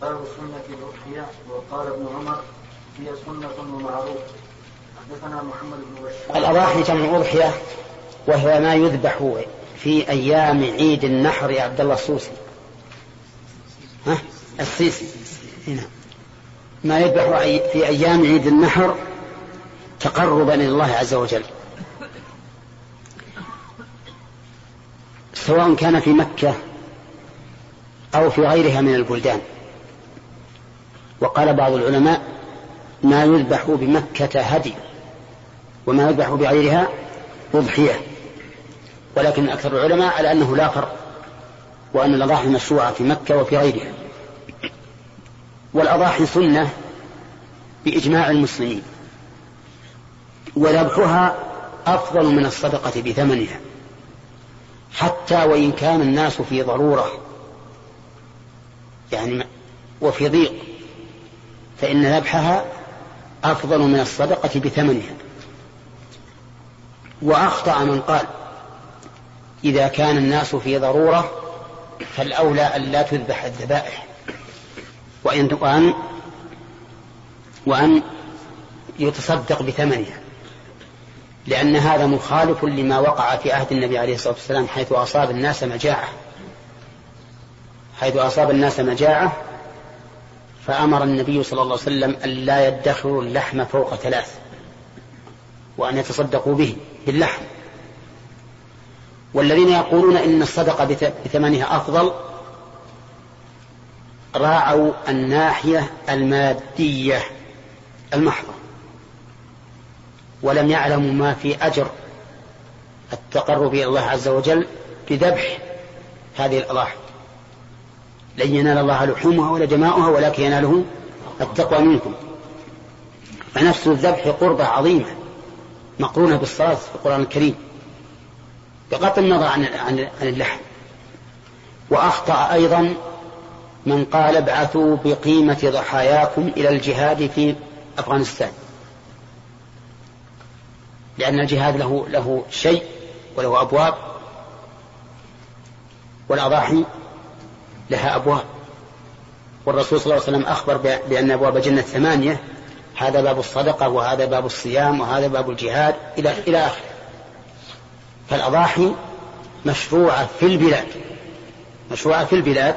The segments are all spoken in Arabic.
باب سنة الأضحية وقال ابن عمر هي سنة ومعروف. حدثنا محمد بن بشار. الأضاحي جمع أضحية وهو ما يذبح في أيام عيد النحر يا عبد الله السوسي. ها؟ السيسي. هنا. ما يذبح في أيام عيد النحر تقربا إلى الله عز وجل. سواء كان في مكة أو في غيرها من البلدان. وقال بعض العلماء ما يذبح بمكة هدي وما يذبح بغيرها أضحية. ولكن أكثر العلماء على أنه لا فرق وأن الأضاحي مشروعة في مكة وفي غيرها. والأضاحي سنة بإجماع المسلمين وذبحها أفضل من الصدقة بثمنها حتى وإن كان الناس في ضرورة يعني وفي ضيق. فإن ذبحها أفضل من الصدقة بثمنها. وأخطأ من قال إذا كان الناس في ضرورة فالأولى أن لا تذبح الذبائح. وأن وأن وأن يتصدق بثمنها. لأن هذا مخالف لما وقع في عهد النبي عليه الصلاة والسلام حيث أصاب الناس مجاعة. حيث أصاب الناس مجاعة فأمر النبي صلى الله عليه وسلم أن لا يدخروا اللحم فوق ثلاث وأن يتصدقوا به باللحم. والذين يقولون إن الصدقة بثمنها أفضل راعوا الناحية المادية المحضة ولم يعلموا ما في أجر التقرب إلى الله عز وجل بذبح هذه الأضاحي. لن ينال الله لحومها ولا دماؤها ولكن يناله التقوى منكم. فنفس الذبح قربة عظيمة مقرونة بالصلاة في القرآن الكريم بغض النظر عن عن اللحم. وأخطأ أيضا من قال ابعثوا بقيمة ضحاياكم إلى الجهاد في أفغانستان. لأن الجهاد له له شيء وله أبواب والأضاحي لها أبواب. والرسول صلى الله عليه وسلم أخبر بأن أبواب الجنة ثمانية. هذا باب الصدقة وهذا باب الصيام وهذا باب الجهاد إلى إلى آخره. فالأضاحي مشروعة في البلاد مشروعة في البلاد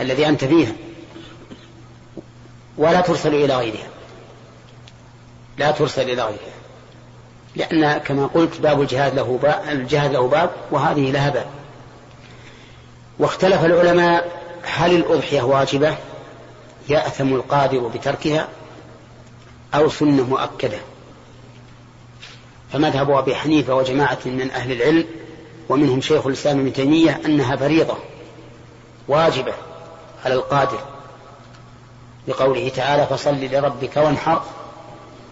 الذي أنت فيها. ولا ترسل إلى غيرها. لا ترسل إلى غيرها. لأن كما قلت باب الجهاد له باب الجهاد له باب وهذه لها باب. واختلف العلماء هل الأضحية واجبة؟ يأثم القادر بتركها أو سنة مؤكدة؟ فمذهب أبي حنيفة وجماعة من أهل العلم ومنهم شيخ الإسلام ابن تيمية أنها فريضة واجبة على القادر. لقوله تعالى فصل لربك وانحر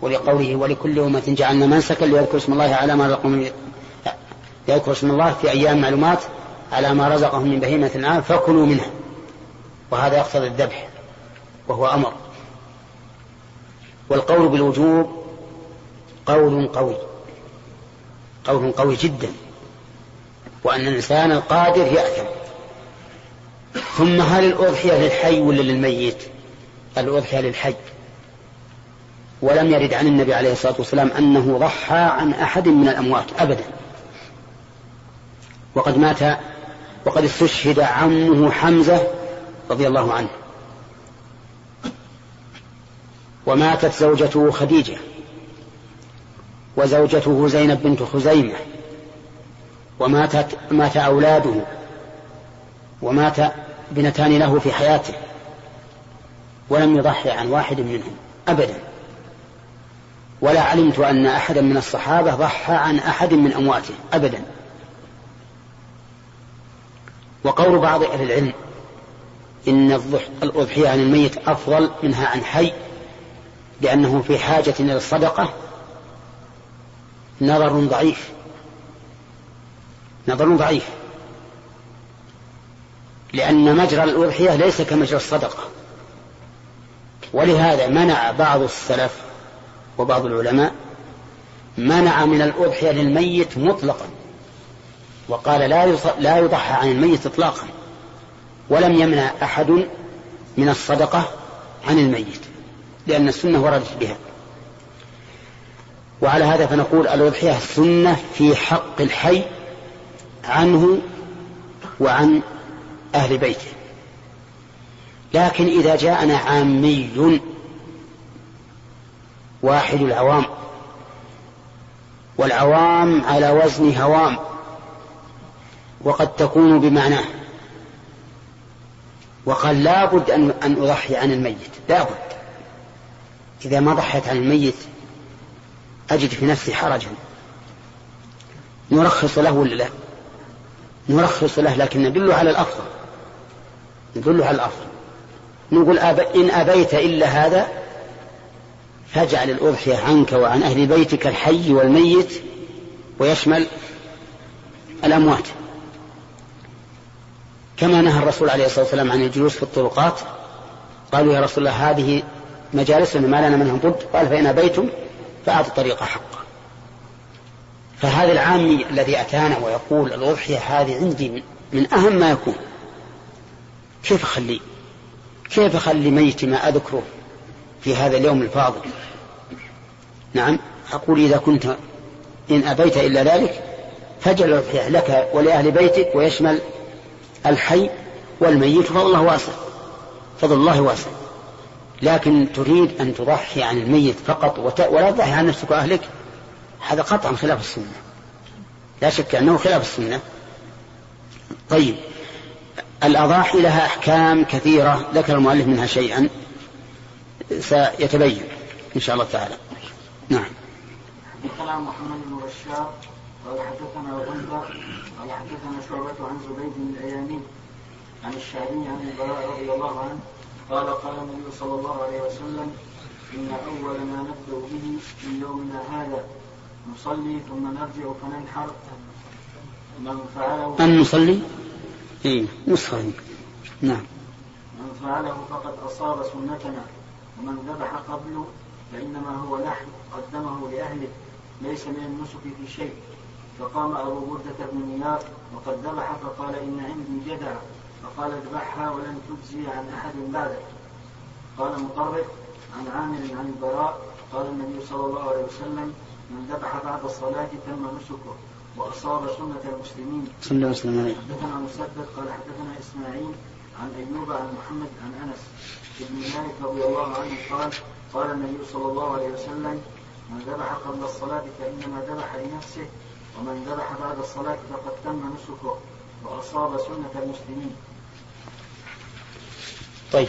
ولقوله ولكل أمة جعلنا منسكا ليذكر اسم الله على ما رزقهم يذكر اسم الله في أيام معلومات على ما رزقهم من بهيمة الآن فكلوا منها. وهذا يقتضي الذبح وهو أمر. والقول بالوجوب قول قوي قول قوي جدا وأن الإنسان القادر يأثم. ثم هل الأضحية للحي ولا للميت؟ الأضحية للحي. ولم يرد عن النبي عليه الصلاة والسلام أنه ضحى عن أحد من الأموات أبدا. وقد مات وقد استشهد عمه حمزة رضي الله عنه. وماتت زوجته خديجة وزوجته زينب بنت خزيمة وماتت مات أولاده ومات بنتان له في حياته ولم يضحي عن واحد منهم أبدا. ولا علمت أن أحدا من الصحابة ضحى عن أحد من أمواته أبدا. وقول بعض أهل العلم إن الأضحية عن الميت أفضل منها عن حي لأنه في حاجة إلى الصدقة نظر ضعيف. نظر ضعيف. لأن مجرى الأضحية ليس كمجرى الصدقة. ولهذا منع بعض السلف وبعض العلماء منع من الأضحية للميت مطلقا. وقال لا لا يضحى عن الميت إطلاقا. ولم يمنع أحد من الصدقة عن الميت لأن السنة وردت بها. وعلى هذا فنقول الأضحية سنة في حق الحي عنه وعن أهل بيته. لكن إذا جاءنا عامي واحد العوام والعوام على وزن هوام وقد تكون بمعناه. وقال لا بد أن, أن أضحي عن الميت. لا بد. إذا ما ضحيت عن الميت أجد في نفسي حرجا. نرخص له ولا لا؟ نرخص له لكن ندل على الأفضل. ندل على الأفضل. نقول أب... إن أبيت إلا هذا فاجعل الأضحية عنك وعن أهل بيتك الحي والميت ويشمل الأموات. كما نهى الرسول عليه الصلاة والسلام عن الجلوس في الطرقات قالوا يا رسول الله هذه مجالسنا ما لنا منها بد قال فإن أبيتم فأعطوا الطريق حقه فهذا العامي الذي أتانا ويقول الأضحية هذه عندي من أهم ما يكون. كيف أخليه كيف أخلي ميتي ما أذكره في هذا اليوم الفاضل؟ نعم أقول إذا كنت إن أبيت إلا ذلك فجل الأضحية لك ولأهل بيتك ويشمل الحي والميت فضل الله واسع فضل الله واسع. لكن تريد أن تضحي عن الميت فقط ولا تضحي عن نفسك وأهلك. هذا قطعا خلاف السنة. لا شك أنه خلاف السنة. طيب. الأضاحي لها أحكام كثيرة ذكر المؤلف منها شيئا. سيتبين إن شاء الله تعالى. نعم. محمد بن بشار قال حدثنا غندر قال حدثنا شعبة عن زبيد بن الأيامي عن الشعبي عن البراء رضي الله عنه قال قال النبي صلى الله عليه وسلم إن أول ما نبدأ به في يومنا هذا نصلي ثم نرجع فننحر. من فعله أن نصلي؟ إيه نصلي نعم. من فعله فقد أصاب سنتنا ومن ذبح قبله فإنما هو لحم قدمه لأهله ليس من النسك في شيء. فقام أبو بردة بن نيار وقد ذبح فقال إن عندي جدع فقال اذبحها ولن تجزي عن أحد بعدك قال مطرف عن عامر عن البراء قال النبي صلى الله عليه وسلم من ذبح بعد الصلاة تم نسكه وأصاب سنة المسلمين. صلى الله عليه وسلم. حدثنا مسدد قال حدثنا إسماعيل عن أيوب عن محمد عن أنس بن مالك رضي الله عنه قال قال النبي صلى الله عليه وسلم من ذبح قبل الصلاة فإنما ذبح لنفسه ومن ذبح بعد الصلاة فقد تم نسكه وأصاب سنة المسلمين. طيب.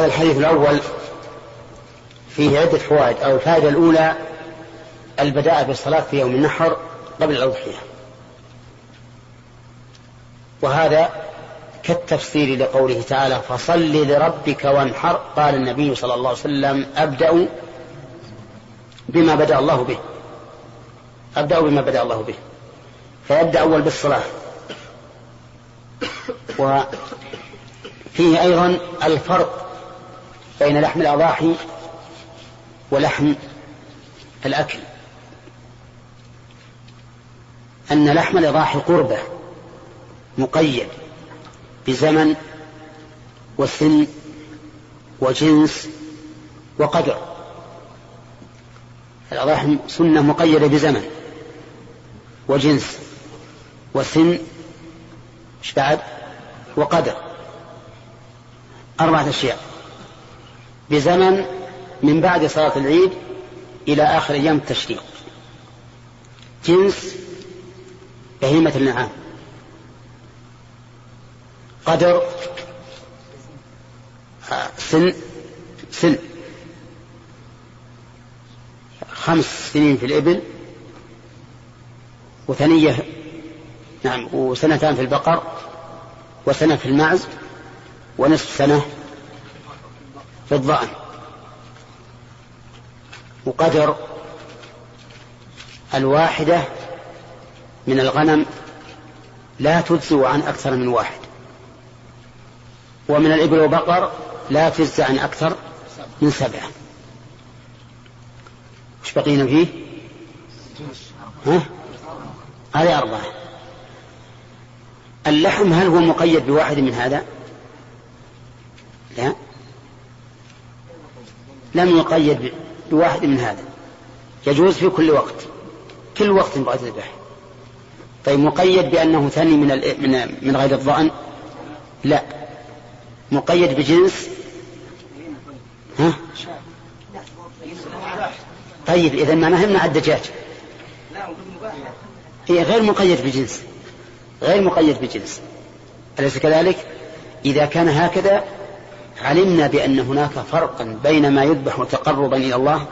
هذا الحديث الأول فيه عدة فوائد. أو الفائدة الأولى البداء بالصلاة في يوم النحر قبل الأضحية. وهذا كالتفسير لقوله تعالى فصل لربك وانحر قال النبي صلى الله عليه وسلم أبدأ بما بدأ الله به. أبدأ بما بدأ الله به. فيبدأ أول بالصلاة. وفيه أيضا الفرق بين لحم الأضاحي ولحم الأكل. أن لحم الأضاحي قربة مقيد بزمن وسن وجنس وقدر. الأضاحي سنة مقيدة بزمن وجنس وسن بعد؟ وقدر. أربعة أشياء. بزمن من بعد صلاة العيد إلى آخر أيام التشريق. جنس بهيمة النعام. قدر سن سن. خمس سنين في الإبل وثنية نعم وسنتان في البقر وسنة في المعز ونصف سنة في الظأن وقدر الواحدة من الغنم لا تجزي عن أكثر من واحد. ومن الإبل وبقر لا تجزى عن أكثر من سبعة. وش بقينا فيه؟ ها؟ هذه أربعة. اللحم هل هو مقيد بواحد من هذا؟ لا. لم يقيد بواحد من هذا. يجوز في كل وقت. كل وقت بغيت تذبح طيب مقيد بأنه ثني من من غير الظأن؟ لا. مقيد بجنس؟ ها؟ طيب إذا ما نهمنا الدجاج هي غير مقيد بجنس. غير مقيد بجنس. أليس كذلك؟ إذا كان هكذا علمنا بأن هناك فرقا بين ما يذبح تقربا إلى الله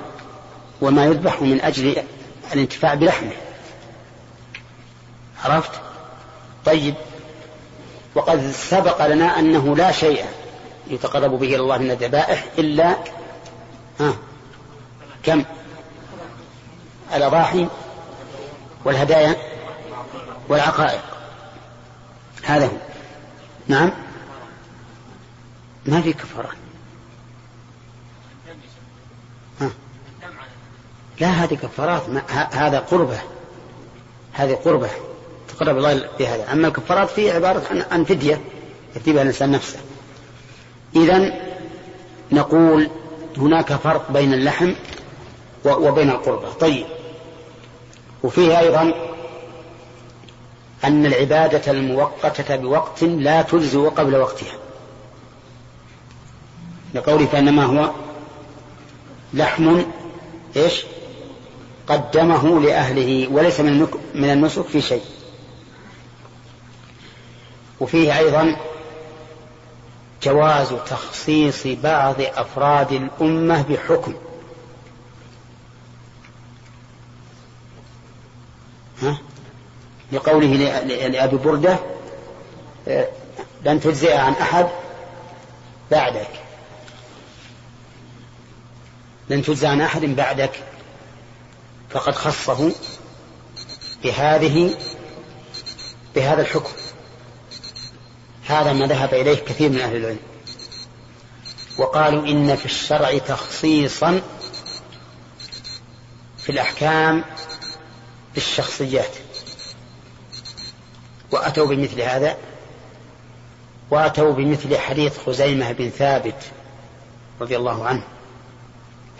وما يذبح من أجل الانتفاع بلحمه عرفت؟ طيب. وقد سبق لنا أنه لا شيء يتقرب به إلى الله من الذبائح إلا ها كم؟ الأضاحي والهدايا والعقائق. هذا هو. نعم. ما في كفارة ها. لا هذه كفارات هذا قربة. هذه قربة تقرب الله بهذا أما الكفارات في عبارة عن, عن فدية يكتبها الإنسان نفسه. إذا نقول هناك فرق بين اللحم وبين القربة. طيب. وفيه أيضا أن العبادة المؤقتة بوقت لا تجزئ قبل وقتها. لقوله فإنما هو لحم إيش؟ قدمه لأهله وليس من النسك في شيء. وفيه أيضا جواز تخصيص بعض أفراد الأمة بحكم. ها؟ لقوله لأبي بردة آه، لن تجزئ عن أحد بعدك. لن تجزى عن أحد بعدك. فقد خصه بهذه بهذا الحكم. هذا ما ذهب إليه كثير من أهل العلم. وقالوا إن في الشرع تخصيصا في الأحكام بالشخصيات. وأتوا بمثل هذا وأتوا بمثل حديث خزيمة بن ثابت رضي الله عنه.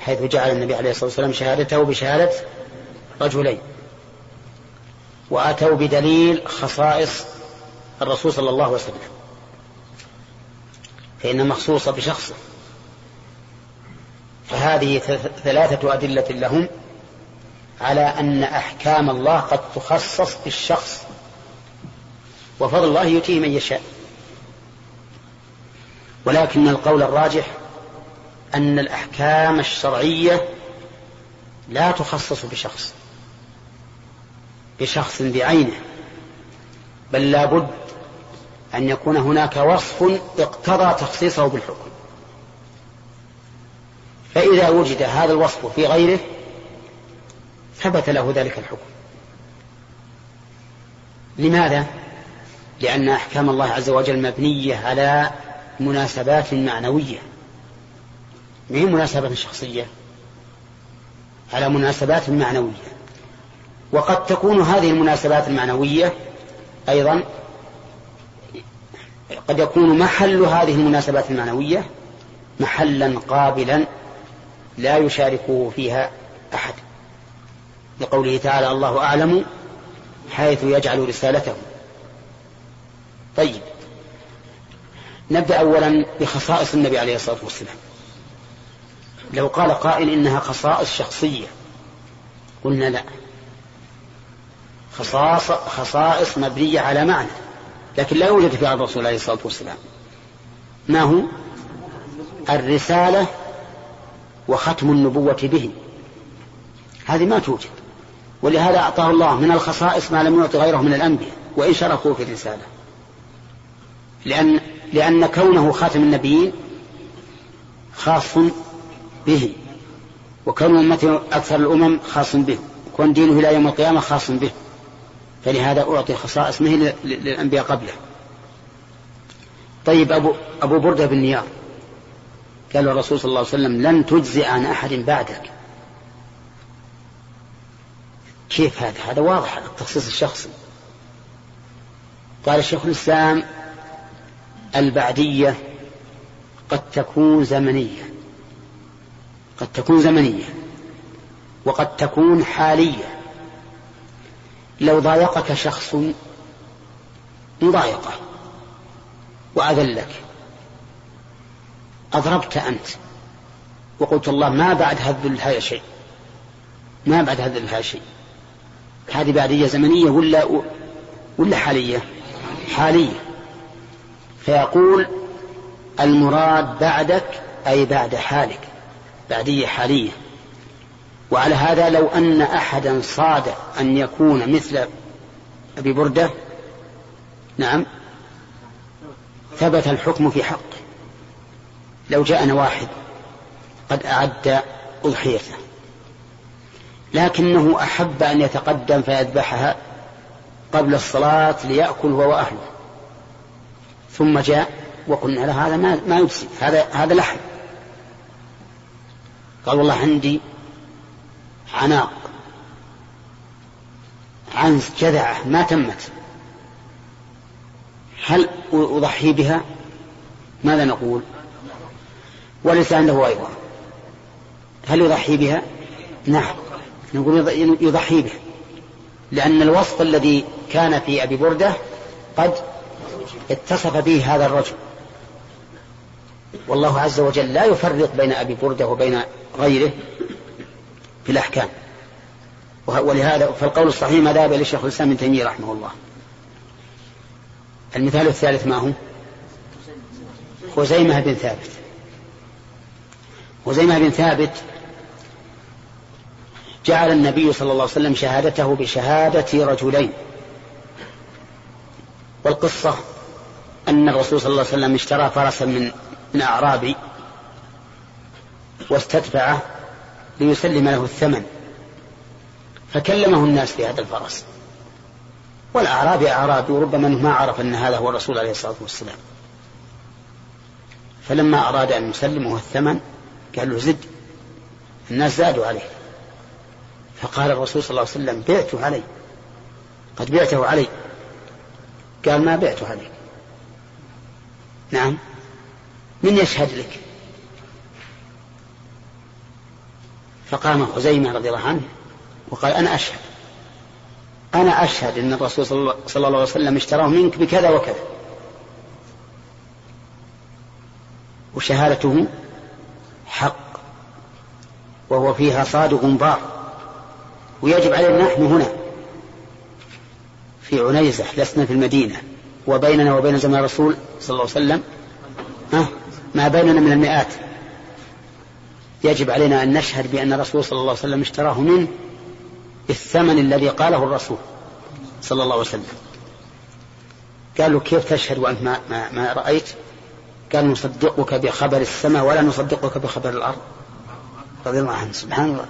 حيث جعل النبي عليه الصلاة والسلام شهادته بشهادة رجلين. وأتوا بدليل خصائص الرسول صلى الله عليه وسلم. فإن مخصوصة بشخصه. فهذه ثلاثة أدلة لهم على أن أحكام الله قد تخصص بالشخص. وفضل الله يؤتيه من يشاء. ولكن القول الراجح أن الأحكام الشرعية لا تخصص بشخص بشخص بعينه بل لا بد أن يكون هناك وصف اقتضى تخصيصه بالحكم. فإذا وجد هذا الوصف في غيره ثبت له ذلك الحكم. لماذا؟ لأن أحكام الله عز وجل مبنية على مناسبات معنوية. ما هي مناسبات شخصية على مناسبات معنوية. وقد تكون هذه المناسبات المعنوية أيضا قد يكون محل هذه المناسبات المعنوية محلا قابلا لا يشاركه فيها أحد. لقوله تعالى الله أعلم حيث يجعل رسالته. طيب نبدأ أولا بخصائص النبي عليه الصلاة والسلام. لو قال قائل إنها خصائص شخصية قلنا لا. خصائص خصائص مبنية على معنى لكن لا يوجد في الرسول عليه الصلاة والسلام. ما هو؟ الرسالة وختم النبوة به. هذه ما توجد. ولهذا أعطاه الله من الخصائص ما لم يعط غيره من الأنبياء وإن شركوا في الرسالة. لأن لأن كونه خاتم النبيين خاص به. وكون أمته أكثر الأمم خاص به. وكون دينه إلى يوم القيامة خاص به. فلهذا أعطي خصائص ما هي للأنبياء قبله. طيب أبو, أبو بردة بن نيار. قال الرسول صلى الله عليه وسلم لن تجزي عن أحد بعدك. كيف هذا؟ هذا واضح التخصيص الشخصي. قال شيخ الإسلام البعدية قد تكون زمنية. قد تكون زمنية وقد تكون حالية. لو ضايقك شخص مضايقة وأذلك. أضربت أنت وقلت الله ما بعد هذا هذا شيء. ما بعد هذا هذا شيء. هذه بعدية زمنية ولا ولا حالية؟ حالية. فيقول المراد بعدك أي بعد حالك. بعدية حالية وعلى هذا لو أن أحدا صاد أن يكون مثل أبي بردة نعم ثبت الحكم في حقه لو جاءنا واحد قد أعد أضحيته لكنه أحب أن يتقدم فيذبحها قبل الصلاة ليأكل هو وأهله. ثم جاء وقلنا له هذا ما ما يجزي هذا هذا لحم. قال والله عندي عناق. عنز جذعة ما تمت. هل أضحي بها؟ ماذا نقول؟ وليس عنده أيضا. هل يضحي بها؟ نعم. نقول يضحي بها. لأن الوصف الذي كان في أبي بردة قد اتصف به هذا الرجل. والله عز وجل لا يفرق بين أبي بردة وبين غيره في الأحكام. ولهذا فالقول الصحيح ما ذهب إلى الشيخ الإسلام ابن تيمية رحمه الله. المثال الثالث ما هو؟ خزيمة بن ثابت. خزيمة بن ثابت جعل النبي صلى الله عليه وسلم شهادته بشهادة رجلين. والقصة أن الرسول صلى الله عليه وسلم اشترى فرسا من من أعرابي واستدفعه ليسلم له الثمن فكلمه الناس في هذا الفرس. والأعرابي أعرابي وربما ما عرف أن هذا هو الرسول عليه الصلاة والسلام. فلما أراد أن يسلمه الثمن قال له زد الناس زادوا عليه. فقال الرسول صلى الله عليه وسلم بعته علي قد بعته علي. قال ما بعته عليك. نعم. من يشهد لك؟ فقام خزيمة رضي الله عنه وقال أنا أشهد. أنا أشهد أن الرسول صلى الله عليه وسلم اشتراه منك بكذا وكذا. وشهادته حق. وهو فيها صادق بار ويجب علينا نحن هنا في عنيزة لسنا في المدينة. وبيننا وبين زمان الرسول صلى الله عليه وسلم ما بيننا من المئات. يجب علينا أن نشهد بأن الرسول صلى الله عليه وسلم اشتراه منه بالثمن الذي قاله الرسول صلى الله عليه وسلم. قالوا كيف تشهد وأنت ما, ما, ما رأيت؟ قال نصدقك بخبر السماء ولا نصدقك بخبر الأرض. رضي الله عنه. سبحان الله.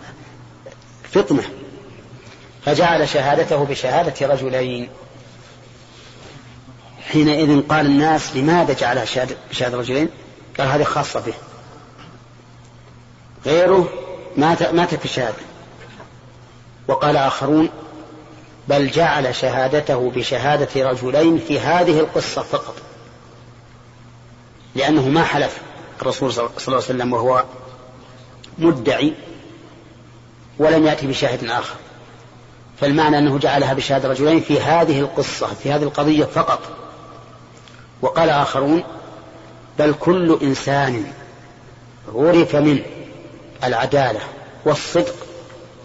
فطنة. فجعل شهادته بشهادة رجلين. حينئذ قال الناس لماذا جعلها بشهادة رجلين؟ قال هذه خاصة به. غيره مات مات في الشهادة وقال آخرون بل جعل شهادته بشهادة رجلين في هذه القصة فقط. لأنه ما حلف الرسول صلى الله عليه وسلم وهو مدعي ولم يأتي بشاهد آخر. فالمعنى أنه جعلها بشهادة رجلين في هذه القصة في هذه القضية فقط. وقال آخرون بل كل إنسان عرف منه العدالة والصدق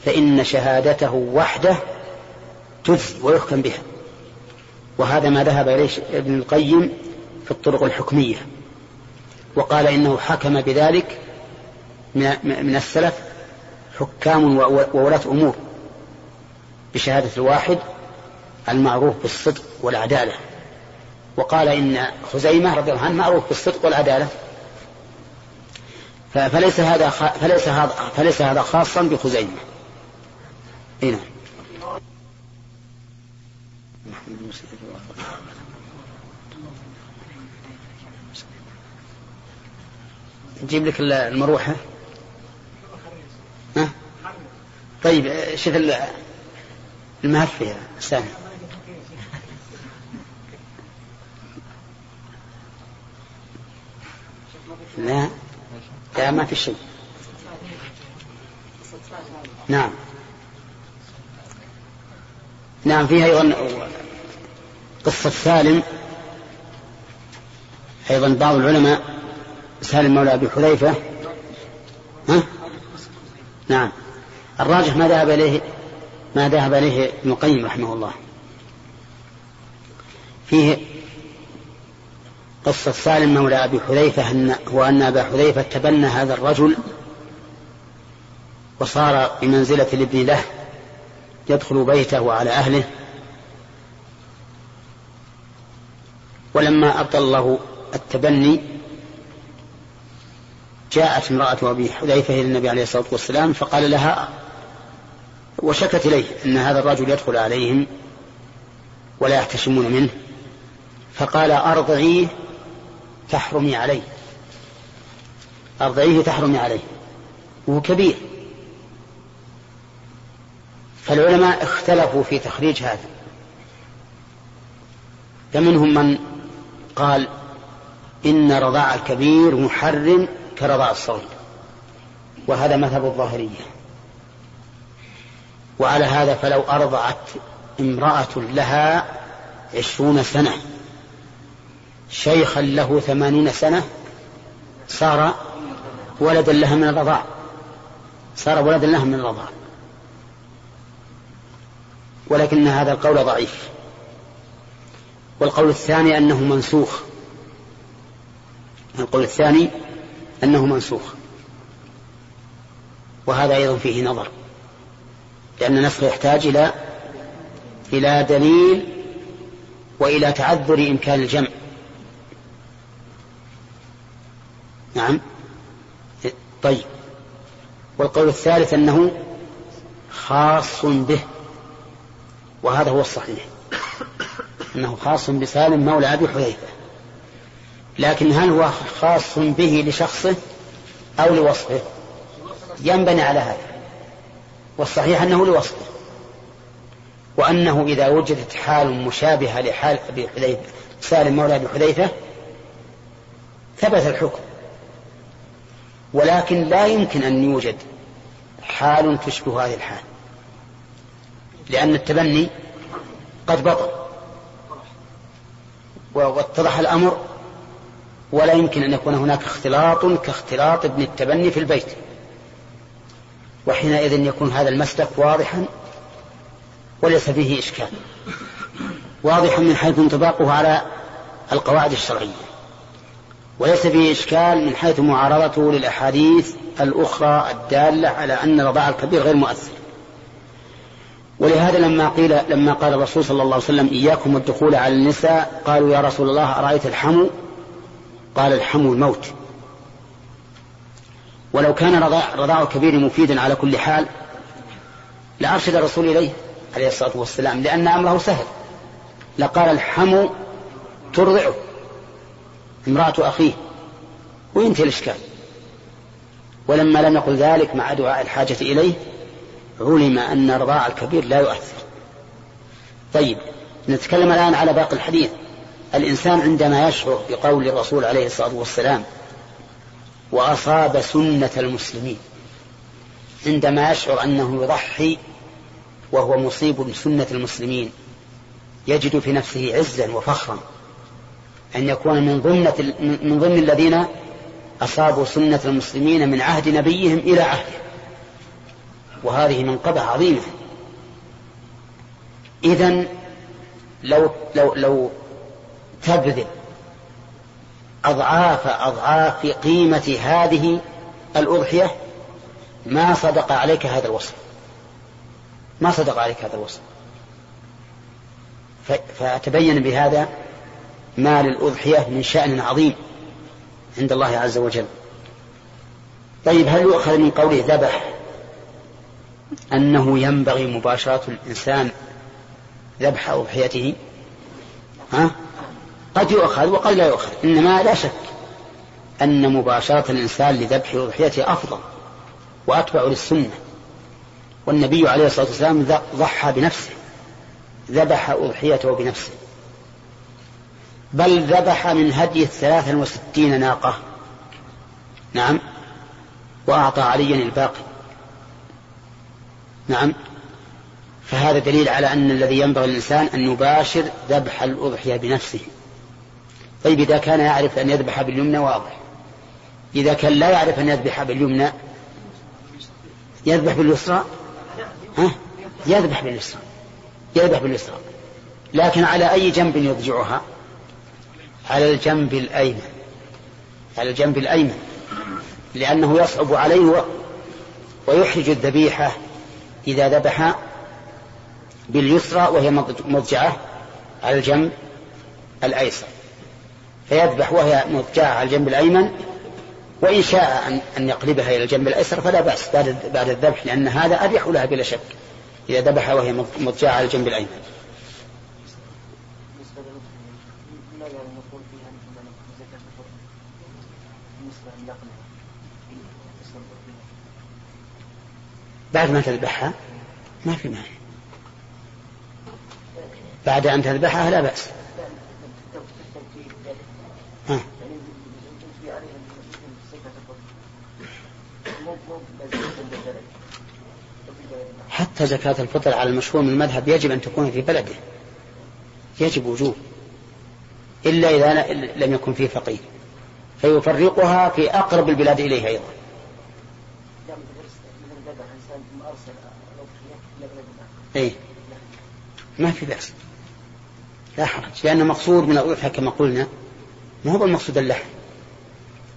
فإن شهادته وحده تجزي ويحكم بها. وهذا ما ذهب إليه ابن القيم في الطرق الحكمية. وقال إنه حكم بذلك من السلف حكام وولاة أمور بشهادة الواحد المعروف بالصدق والعدالة. وقال إن خزيمة رضي الله عنه معروف بالصدق والعدالة فليس هذا فليس هذا فليس هذا خاصا بخزيمة. هنا. نجيب لك المروحة ها؟ طيب شوف المهف فيها سامي لا. لا ما في شيء. نعم. نعم فيها أيضا قصة سالم. أيضا بعض العلماء سالم مولى أبي حذيفة. ها؟ نعم. الراجح ما ذهب إليه ما ذهب إليه ابن القيم رحمه الله. فيه قصة سالم مولى أبي حذيفة أن هو أن أبا حذيفة تبنى هذا الرجل وصار بمنزلة الابن له يدخل بيته على أهله. ولما أبطل الله التبني جاءت امرأة أبي حذيفة إلى النبي عليه الصلاة والسلام فقال لها وشكت إليه أن هذا الرجل يدخل عليهم ولا يحتشمون منه. فقال أرضعيه تحرمي عليه. أرضعيه تحرمي عليه. وهو كبير. فالعلماء اختلفوا في تخريج هذا. فمنهم من قال إن رضاع الكبير محرم كرضاع الصغير. وهذا مذهب الظاهرية. وعلى هذا فلو أرضعت امرأة لها عشرون سنة شيخا له ثمانين سنة صار ولدا لها من الرضاع صار ولدا لها من الرضاع ولكن هذا القول ضعيف. والقول الثاني أنه منسوخ. القول الثاني أنه منسوخ. وهذا أيضا فيه نظر. لأن النسخ يحتاج إلى إلى دليل وإلى تعذر إمكان الجمع. نعم. طيب. والقول الثالث أنه خاص به. وهذا هو الصحيح. أنه خاص بسالم مولى أبي حذيفة. لكن هل هو خاص به لشخصه أو لوصفه؟ ينبني على هذا. والصحيح أنه لوصفه. وأنه إذا وجدت حال مشابهة لحال أبي حذيفة سالم مولى أبي حذيفة ثبت الحكم. ولكن لا يمكن أن يوجد حال تشبه هذه الحال. لأن التبني قد بطل. واتضح الأمر ولا يمكن أن يكون هناك اختلاط كاختلاط ابن التبني في البيت. وحينئذ يكون هذا المسلك واضحا وليس فيه إشكال. واضحا من حيث انطباقه على القواعد الشرعية. وليس فيه إشكال من حيث معارضته للأحاديث الأخرى الدالة على أن رضاع الكبير غير مؤثر. ولهذا لما قيل لما قال الرسول صلى الله عليه وسلم إياكم والدخول على النساء قالوا يا رسول الله أرأيت الحمو؟ قال الحمو الموت. ولو كان رضاع, رضاع الكبير مفيدا على كل حال لأرشد الرسول إليه عليه الصلاة والسلام لأن أمره سهل. لقال الحمو ترضعه. امرأة أخيه وينتهي الإشكال. ولما لم يقل ذلك مع دعاء الحاجة إليه علم أن رضاع الكبير لا يؤثر. طيب نتكلم الآن على باقي الحديث. الإنسان عندما يشعر بقول الرسول عليه الصلاة والسلام وأصاب سنة المسلمين عندما يشعر أنه يضحي وهو مصيب سنة المسلمين يجد في نفسه عزا وفخرا. أن يكون من ضمن من ضمن الذين أصابوا سنة المسلمين من عهد نبيهم إلى عهده. وهذه منقبة عظيمة. إذا لو لو لو تبذل أضعاف أضعاف قيمة هذه الأضحية ما صدق عليك هذا الوصف. ما صدق عليك هذا الوصف. فتبين بهذا ما للأضحية من شأن عظيم عند الله عز وجل. طيب هل يؤخذ من قوله ذبح أنه ينبغي مباشرة الإنسان ذبح أضحيته؟ ها؟ قد يؤخذ وقد لا يؤخذ إنما لا شك أن مباشرة الإنسان لذبح أضحيته أفضل وأتبع للسنة. والنبي عليه الصلاة والسلام ضحى بنفسه ذبح أضحيته بنفسه. بل ذبح من هدي الثلاثا وستين ناقة. نعم. وأعطى عليا الباقي. نعم. فهذا دليل على أن الذي ينبغي الإنسان أن يباشر ذبح الأضحية بنفسه. طيب إذا كان يعرف أن يذبح باليمنى واضح. إذا كان لا يعرف أن يذبح باليمنى يذبح باليسرى؟ ها؟ يذبح باليسرى. يذبح باليسرى. لكن على أي جنب يضجعها؟ على الجنب الأيمن. على الجنب الأيمن. لأنه يصعب عليه ويحرج الذبيحة إذا ذبح باليسرى وهي مضجعة على الجنب الأيسر. فيذبح وهي مضجعة على الجنب الأيمن وإن شاء أن يقلبها إلى الجنب الأيسر فلا بأس بعد الذبح لأن هذا أريح لها بلا شك إذا ذبح وهي مضجعة على الجنب الأيمن. بعد ما تذبحها ما في مانع. بعد أن تذبحها لا بأس. ها. حتى زكاة الفطر على المشهور من المذهب يجب أن تكون في بلده. يجب وجوب. إلا إذا لم يكن فيه فقير. فيفرقها في أقرب البلاد إليه أيضا. أي ما في بأس. لا حرج. لأن المقصود من الأضحية كما قلنا ما هو المقصود اللحم؟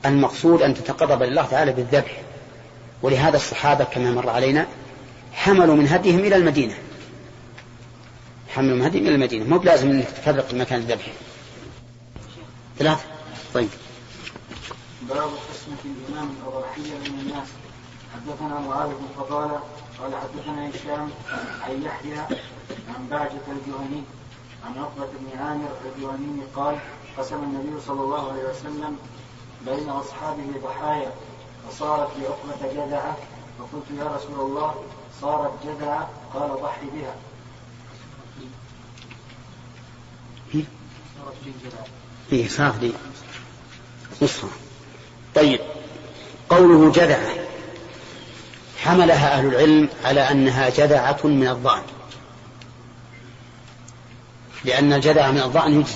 المقصود أن تتقرب لله تعالى بالذبح. ولهذا الصحابة كما مر علينا حملوا من هديهم إلى المدينة. حملوا من هديهم إلى المدينة. مو بلازم أنك تفرق مكان الذبح. ثلاثة. طيب. باب قسمة الإمام الأضحية من الناس. حدثنا معاذ بن فضالة قال حدثنا هشام عن يحيى عن بعجة الجهني عن عقبة بن عامر الجهني قال قسم النبي صلى الله عليه وسلم بين أصحابه ضحايا فصارت لعقبة جذعة فقلت يا رسول الله صارت جذعة قال ضحي بها. إيه صارت لي نصها. طيب قوله جذعة. حملها أهل العلم على أنها جذعة من الضأن. لأن الجذع من الضأن يجزي.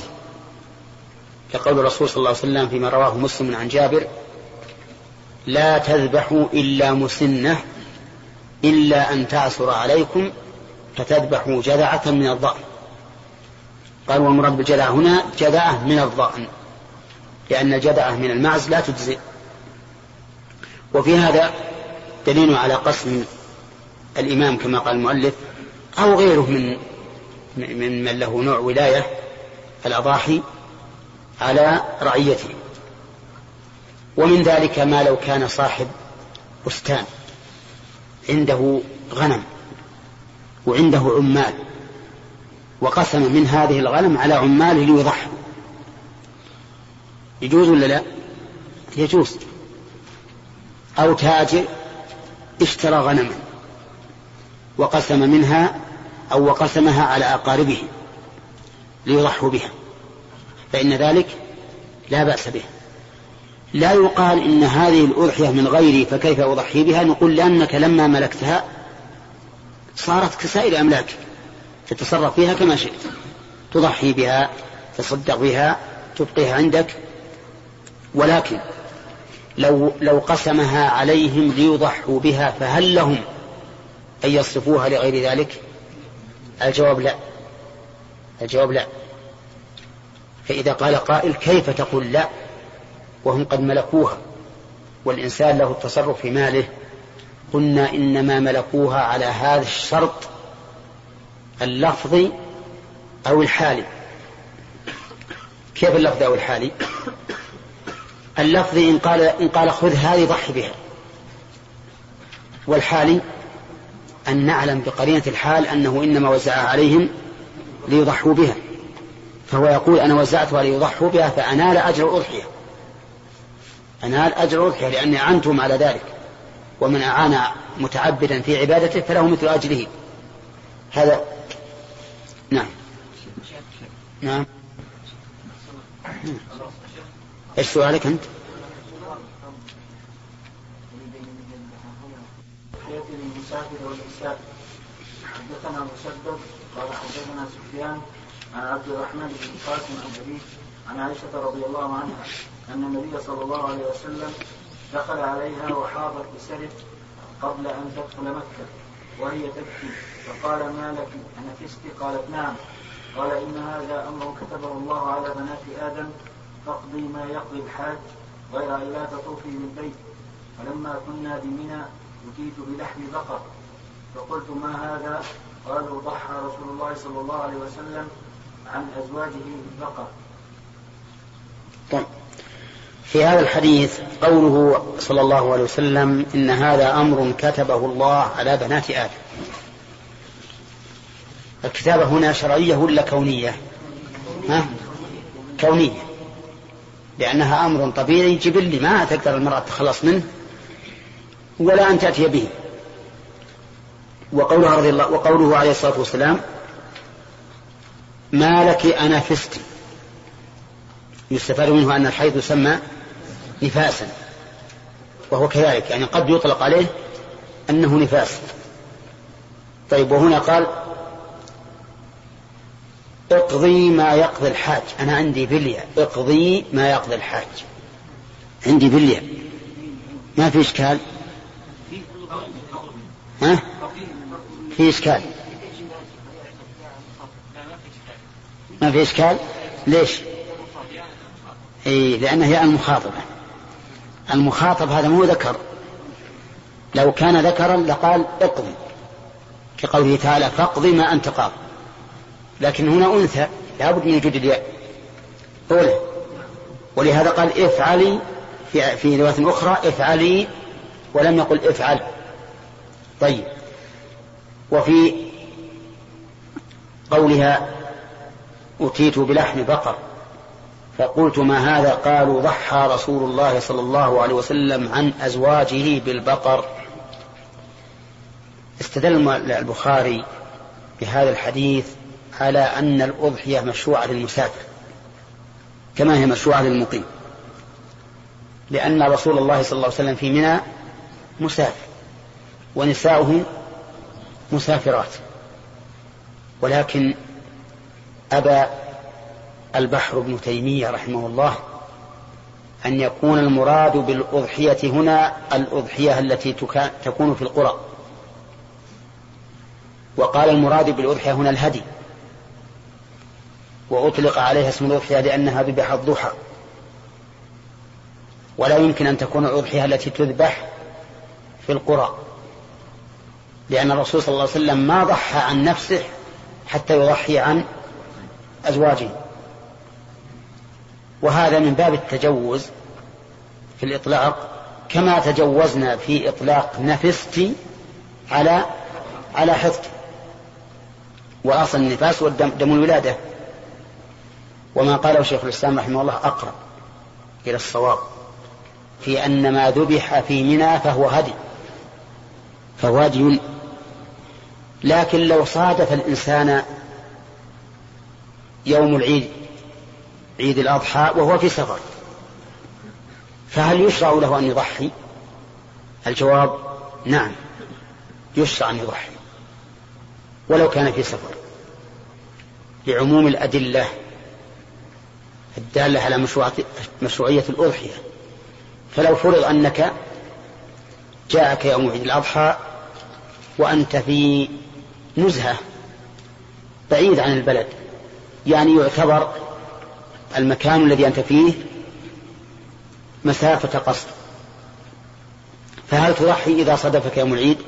كقول الرسول صلى الله عليه وسلم فيما رواه مسلم عن جابر لا تذبحوا إلا مسنة إلا أن تعثر عليكم فتذبحوا جذعة من الضأن. قال والمراد بالجذعة هنا جذعة من الضأن لأن الجذعة من المعز لا تجزئ. وفي هذا دليل على قسم الإمام كما قال المؤلف أو غيره من من من له نوع ولاية الأضاحي على رعيته. ومن ذلك ما لو كان صاحب بستان عنده غنم وعنده عمال وقسم من هذه الغنم على عماله ليضحوا يجوز ولا لا؟ يجوز. أو تاجر اشترى غنما وقسم منها أو وقسمها على أقاربه ليضحوا بها فإن ذلك لا بأس به. لا يقال إن هذه الأضحية من غيري فكيف أضحي بها؟ نقول لأنك لما ملكتها صارت كسائر أملاكك تتصرف فيها كما شئت تضحي بها تصدق بها تبقيها عندك ولكن لو لو قسمها عليهم ليضحوا بها فهل لهم أن يصرفوها لغير ذلك؟ الجواب لا. الجواب لا. فإذا قال قائل كيف تقول لا؟ وهم قد ملكوها. والإنسان له التصرف في ماله. قلنا إنما ملكوها على هذا الشرط اللفظي أو الحالي. كيف اللفظ أو الحالي؟ اللفظي إن قال إن قال خذ هذه ضحي بها. والحالي أن نعلم بقرينة الحال أنه إنما وزعها عليهم ليضحوا بها. فهو يقول أنا وزعتها ليضحوا بها فأنال أجر الأضحية أنال أجر الأضحية لأني أعنتم على ذلك. ومن أعان متعبدا في عبادته فله مثل أجره. هذا نعم. نعم. إيش سؤالك أنت؟ حدثنا مسدد قال حدثنا سفيان عن عبد الرحمن بن قاسم عن أبيه عن عائشة رضي الله عنها أن النبي صلى الله عليه وسلم دخل عليها وحاضت بسرف قبل أن تدخل مكة وهي تبكي فقال ما لك؟ أنفست قالت نعم. قال إن هذا أمر كتبه الله على بنات آدم فاقضي ما يقضي الحاج غير أن لا تطوفي بالبيت فلما كنا بمنى أتيت بلحم بقر. فقلت ما هذا؟ قالوا ضحى رسول الله صلى الله عليه وسلم عن أزواجه بالبقر طيب. في هذا الحديث قوله صلى الله عليه وسلم إن هذا أمر كتبه الله على بنات آدم. الكتابة هنا شرعية ولا كونية؟ ها؟ كونية. لأنها أمر طبيعي جبلي ما تقدر المرأة تخلص منه ولا أن تأتي به. وقوله رضي الله وقوله عليه الصلاة والسلام ما لك أنا فست يستفاد منه أن الحيض يسمى نفاسا. وهو كذلك يعني قد يطلق عليه أنه نفاس. طيب وهنا قال اقضي ما يقضي الحاج. أنا عندي بلية. اقضي ما يقضي الحاج. عندي بلية. ما في إشكال؟ ها؟ في إشكال. ما في إشكال؟ ليش؟ إيه لأنها هي المخاطبة. المخاطب هذا مو ذكر. لو كان ذكرا لقال اقضي. كقوله تعالى فاقضي ما أنت قاض لكن هنا أنثى لابد من وجود الياء. أولى ولهذا قال افعلي في, في رواية أخرى افعلي ولم يقل افعل. طيب. وفي قولها أتيت بلحم بقر فقلت ما هذا؟ قالوا ضحى رسول الله صلى الله عليه وسلم عن أزواجه بالبقر. استدل البخاري بهذا الحديث على أن الأضحية مشروعة للمسافر كما هي مشروعة للمقيم. لأن رسول الله صلى الله عليه وسلم في منى مسافر ونساؤه مسافرات. ولكن أبى البحر بن تيمية رحمه الله أن يكون المراد بالأضحية هنا الأضحية التي تكون في القرى. وقال المراد بالأضحية هنا الهدي. وأطلق عليها اسم الأضحية لأنها ذبح الضحى. ولا يمكن أن تكون الأضحية التي تذبح في القرى لأن الرسول صلى الله عليه وسلم ما ضحى عن نفسه حتى يضحي عن أزواجه. وهذا من باب التجوز في الإطلاق كما تجوزنا في إطلاق نفستي على على حفظ. وأصل النفاس والدم دم الولادة. وما قاله شيخ الإسلام رحمه الله أقرب إلى الصواب في أن ما ذبح في منى فهو هدي فهو هدي. لكن لو صادف الإنسان يوم العيد عيد الأضحى وهو في سفر فهل يشرع له أن يضحي؟ الجواب نعم يشرع أن يضحي ولو كان في سفر لعموم الأدلة الدالة على مشروعية الأضحية. فلو فرض أنك جاءك يوم عيد الأضحى وأنت في نزهة بعيد عن البلد يعني يعتبر المكان الذي أنت فيه مسافة قصر فهل تضحي إذا صدفك يوم العيد؟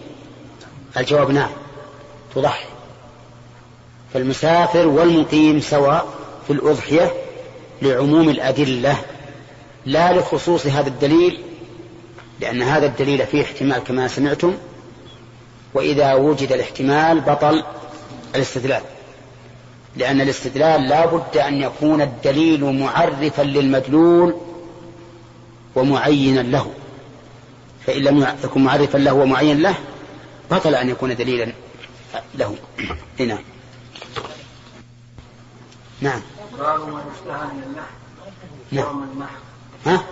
الجواب نعم تضحي. فالمسافر والمقيم سواء في الأضحية لعموم الأدلة لا لخصوص هذا الدليل لأن هذا الدليل فيه احتمال كما سمعتم وإذا وجد الاحتمال بطل الاستدلال. لأن الاستدلال لا بد أن يكون الدليل معرفا للمدلول ومعينا له. فإن لم يكن معرفا له ومعين له بطل أن يكون دليلا له. هنا نعم. باب ما يشتهى من اللحم. يوم النحر ها؟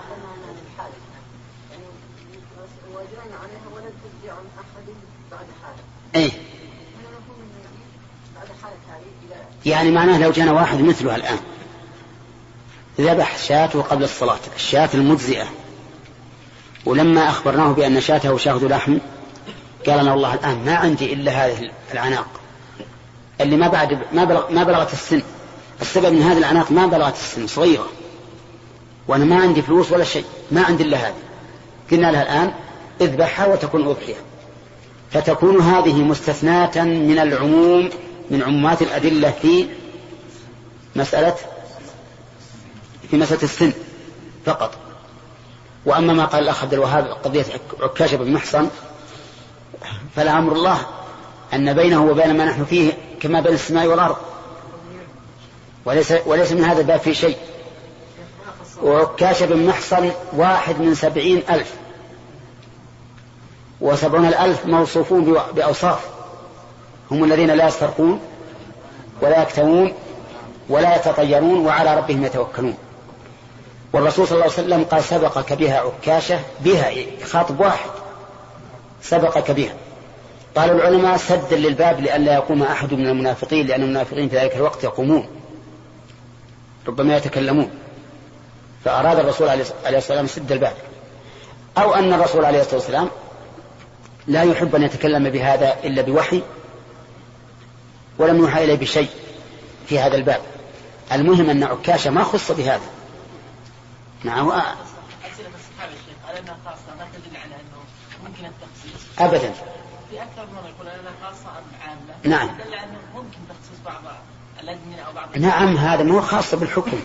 إيه. يعني معناه لو جانا واحد مثله الآن. ذبح شاته قبل الصلاة الشاة المجزئة. ولما أخبرناه بأن شاته شاة لحم قال لنا والله الآن ما عندي إلا هذه العناق. اللي ما بعد ما بلغ ما بلغت السن. السبب من هذه العناق ما بلغت السن صغيرة. وأنا ما عندي فلوس ولا شيء ما عندي إلا هذه. قلنا لها الآن اذبحها وتكون أضحية. فتكون هذه مستثناة من العموم من عمومات الأدلة في مسألة في مسألة السن فقط. وأما ما قال الأخ عبد الوهاب قضية عكاشة بن محصن فلا أمر الله أن بينه وبين ما نحن فيه كما بين السماء والأرض. وليس, وليس من هذا الباب في شيء. وعكاشة بن محصن واحد من سبعين ألف. وسبعون الألف موصوفون بأوصاف. هم الذين لا يسترقون ولا يكتوون ولا يتطيرون وعلى ربهم يتوكلون. والرسول صلى الله عليه وسلم قال سبقك بها عكاشة بها خاطب واحد. سبقك بها قال العلماء سدا للباب لئلا يقوم أحد من المنافقين لأن المنافقين في ذلك الوقت يقومون. ربما يتكلمون. فأراد الرسول عليه الصلاة والسلام سد الباب أو أن الرسول عليه الصلاة والسلام لا يحب أن يتكلم بهذا إلا بوحي ولم يوحى إليه بشيء في هذا الباب. المهم أن عكاشة ما خص بهذا. نعم أبدا. في أكثر من يقول أنها خاصة أم عامة. نعم. دل أنه ممكن تخصيص بعض الأزمنة أو بعض نعم هذا مو خاص بالحكم.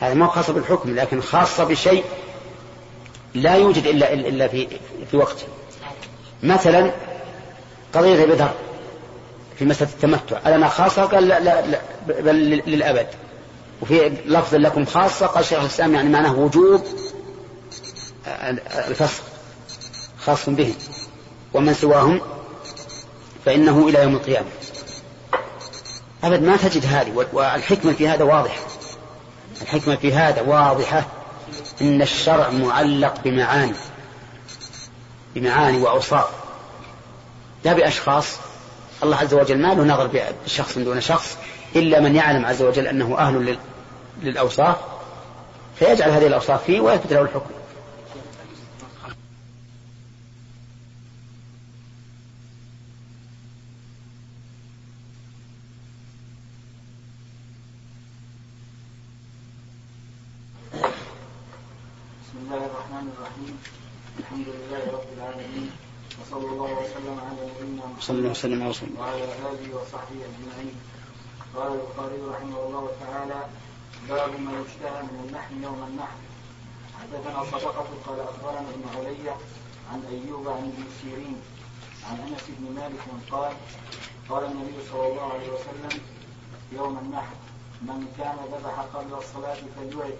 هذا مو خاص بالحكم لكن خاصة بشيء لا يوجد إلا إلا في في وقته. مثلا قضية أبي في مسألة التمتع. ألنا خاصة؟ قال لا, لا, لا بل للأبد. وفي لفظ لكم خاصة قال شيخ الإسلام يعني معناه وجوب الفسخ خاص بهم. ومن سواهم فإنه إلى يوم القيامة. أبد ما تجد هذه والحكمة في هذا واضحة. الحكمة في هذا واضحة إن الشرع معلق بمعاني بمعاني وأوصاف. لا بأشخاص. الله عز وجل ما له نظر بشخص دون شخص إلا من يعلم عز وجل أنه أهل لل- للأوصاف فيجعل هذه الأوصاف فيه ويثبت له الحكم بسم الله الرحمن الرحيم الحمد لله رب العالمين وصلى الله وسلم على نبينا صلى الله وسلم على رسول الله. وعلى آله وصحبه أجمعين. قال البخاري رحمه الله تعالى باب ما يشتهى من اللحم يوم النحر. حدثنا صدقة قال أخبرنا ابن علي عن أيوب عن ابن سيرين عن أنس بن مالك قال قال النبي صلى الله عليه وسلم يوم النحر من كان ذبح قبل الصلاة فليعد.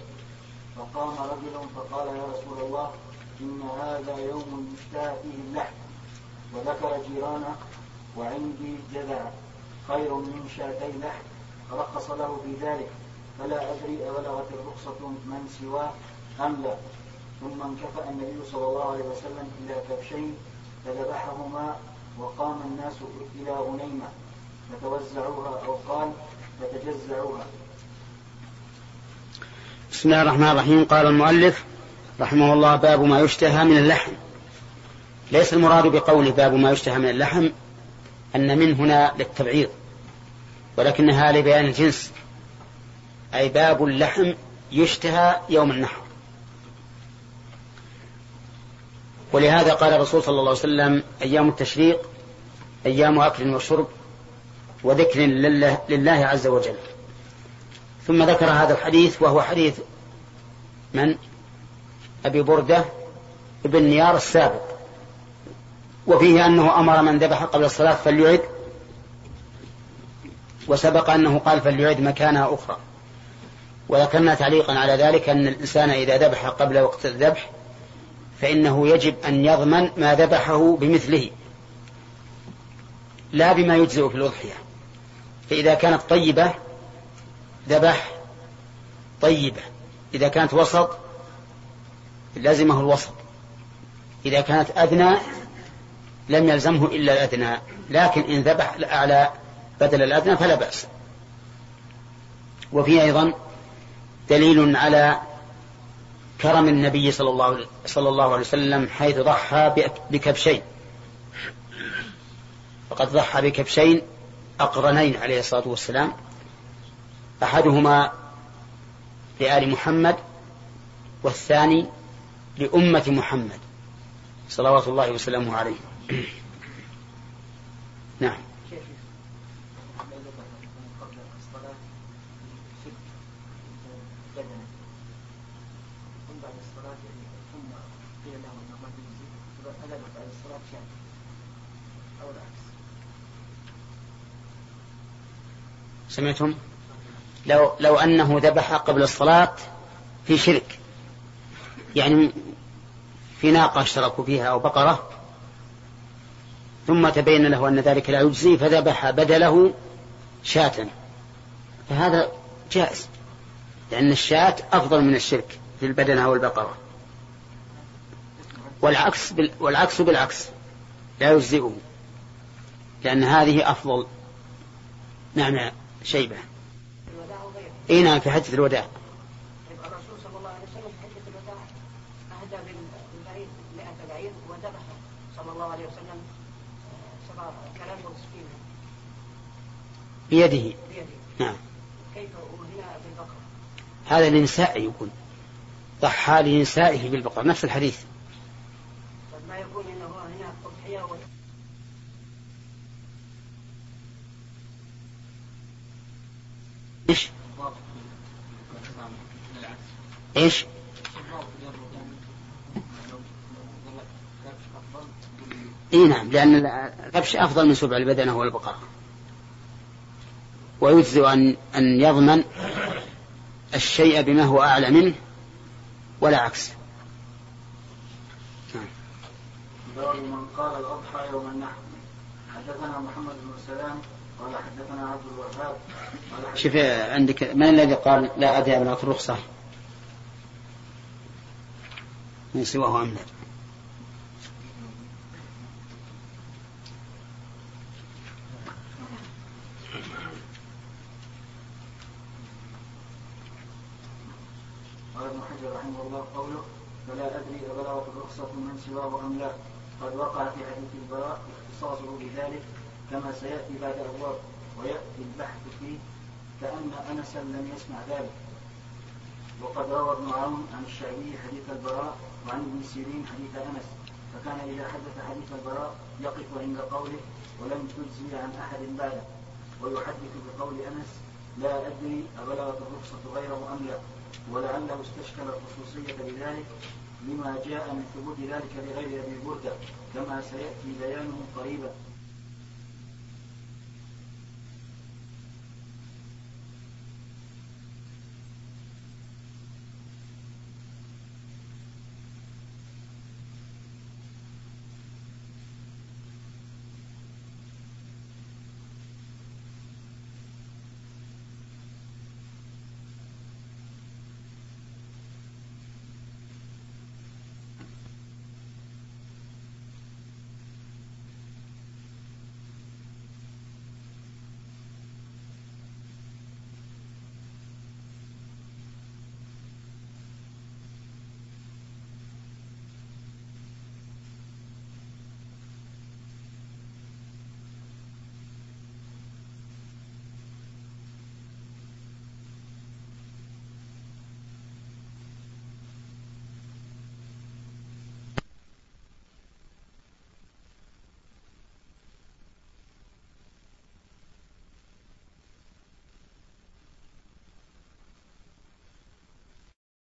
فقام رجل فقال يا رسول الله إن هذا يوم يشتهى فيه اللحم. وذكر جيرانه وعندي جذع خير من شاتي لحم فرخص له في ذلك. فلا أدري أبلغت الرخصة من سواه أم لا. ثم انكفأ النبي صلى الله عليه وسلم إلى كبشين فذبحهما وقام الناس إلى غنيمة. فتوزعوها أو قال فتجزعوها. بسم الله الرحمن الرحيم. قال المؤلف رحمه الله باب ما يشتهى من اللحم. ليس المراد بقوله باب ما يشتهى من اللحم أن من هنا للتبعيض ولكنها لبيان الجنس أي باب اللحم يشتهى يوم النحر. ولهذا قال الرسول صلى الله عليه وسلم أيام التشريق أيام أكل وشرب وذكر لله, لله عز وجل. ثم ذكر هذا الحديث وهو حديث من؟ أبي بردة ابن نيار السابق. وفيه أنه أمر من ذبح قبل الصلاة فليعد وسبق أنه قال فليعد مكانها أخرى. وذكرنا تعليقا على ذلك أن الإنسان إذا ذبح قبل وقت الذبح فإنه يجب أن يضمن ما ذبحه بمثله لا بما يجزئ في الأضحية. فإذا كانت طيبة ذبح طيبة إذا كانت وسط لزمه الوسط إذا كانت أدنى لم يلزمه إلا الأدنى. لكن إن ذبح الأعلى بدل الأدنى فلا بأس. وفي أيضا دليل على كرم النبي صلى الله صلى الله عليه وسلم حيث ضحى بكبشين. فقد ضحى بكبشين أقرنين عليه الصلاة والسلام. أحدهما لآل محمد والثاني لأمة محمد صلوات الله وسلامه عليه. نعم. سمعتم؟ لو لو أنه ذبح قبل الصلاة في شرك. يعني في ناقة اشتركوا فيها أو بقرة. ثم تبين له أن ذلك لا يجزي فذبح بدله شاة. فهذا جائز لأن الشاة أفضل من الشرك في البدنة أو البقرة والعكس بال... والعكس بالعكس لا يجزئه لأن هذه أفضل. نعم شيبة. إي نعم في حجة الوداع الرسول صلى الله عليه وسلم في حجة الوداع أهدى بالبعير 100 بعير وذبح صلى الله عليه وسلم سبع كلام وسكين بيده. بيده. نعم. كيف بالبقرة؟ هذا لنسائه يقول. ضحى لنسائه بالبقر نفس الحديث. طيب ما يكون إنه هنا أضحية و... إيش؟ إيش؟ إي نعم لأن الكبش أفضل من سبع البدنة والبقرة. ويجزئ أن أن يضمن الشيء بما هو أعلى منه ولا عكس. نعم. باب من قال الأضحى يوم النحر. حدثنا محمد بن سلام قال حدثنا عبد الوهاب شوف عندك من الذي قال لا أدري من الرخصة؟ من سواه أم لا؟ قال ابن حجر رحمه الله قوله فلا أدري أبلغت الرخصة من سواه أم لا. قد وقع في حديث البراء اختصاصه بذلك كما سيأتي بعد أبواب ويأتي البحث فيه كأن أنسا لم يسمع ذلك. وقد روى ابن عون عن الشعبي حديث البراء وعن ابن سيرين حديث أنس فكان إذا حدث حديث البراء يقف عند قوله ولم تجزي عن أحد بعده. ويحدث بقول أنس لا أدري أبلغت الرخصة غيره أم لا. ولعله استشكل الخصوصية بذلك لما جاء من ثبوت ذلك لغير أبي بردة كما سيأتي بيانه قريبا.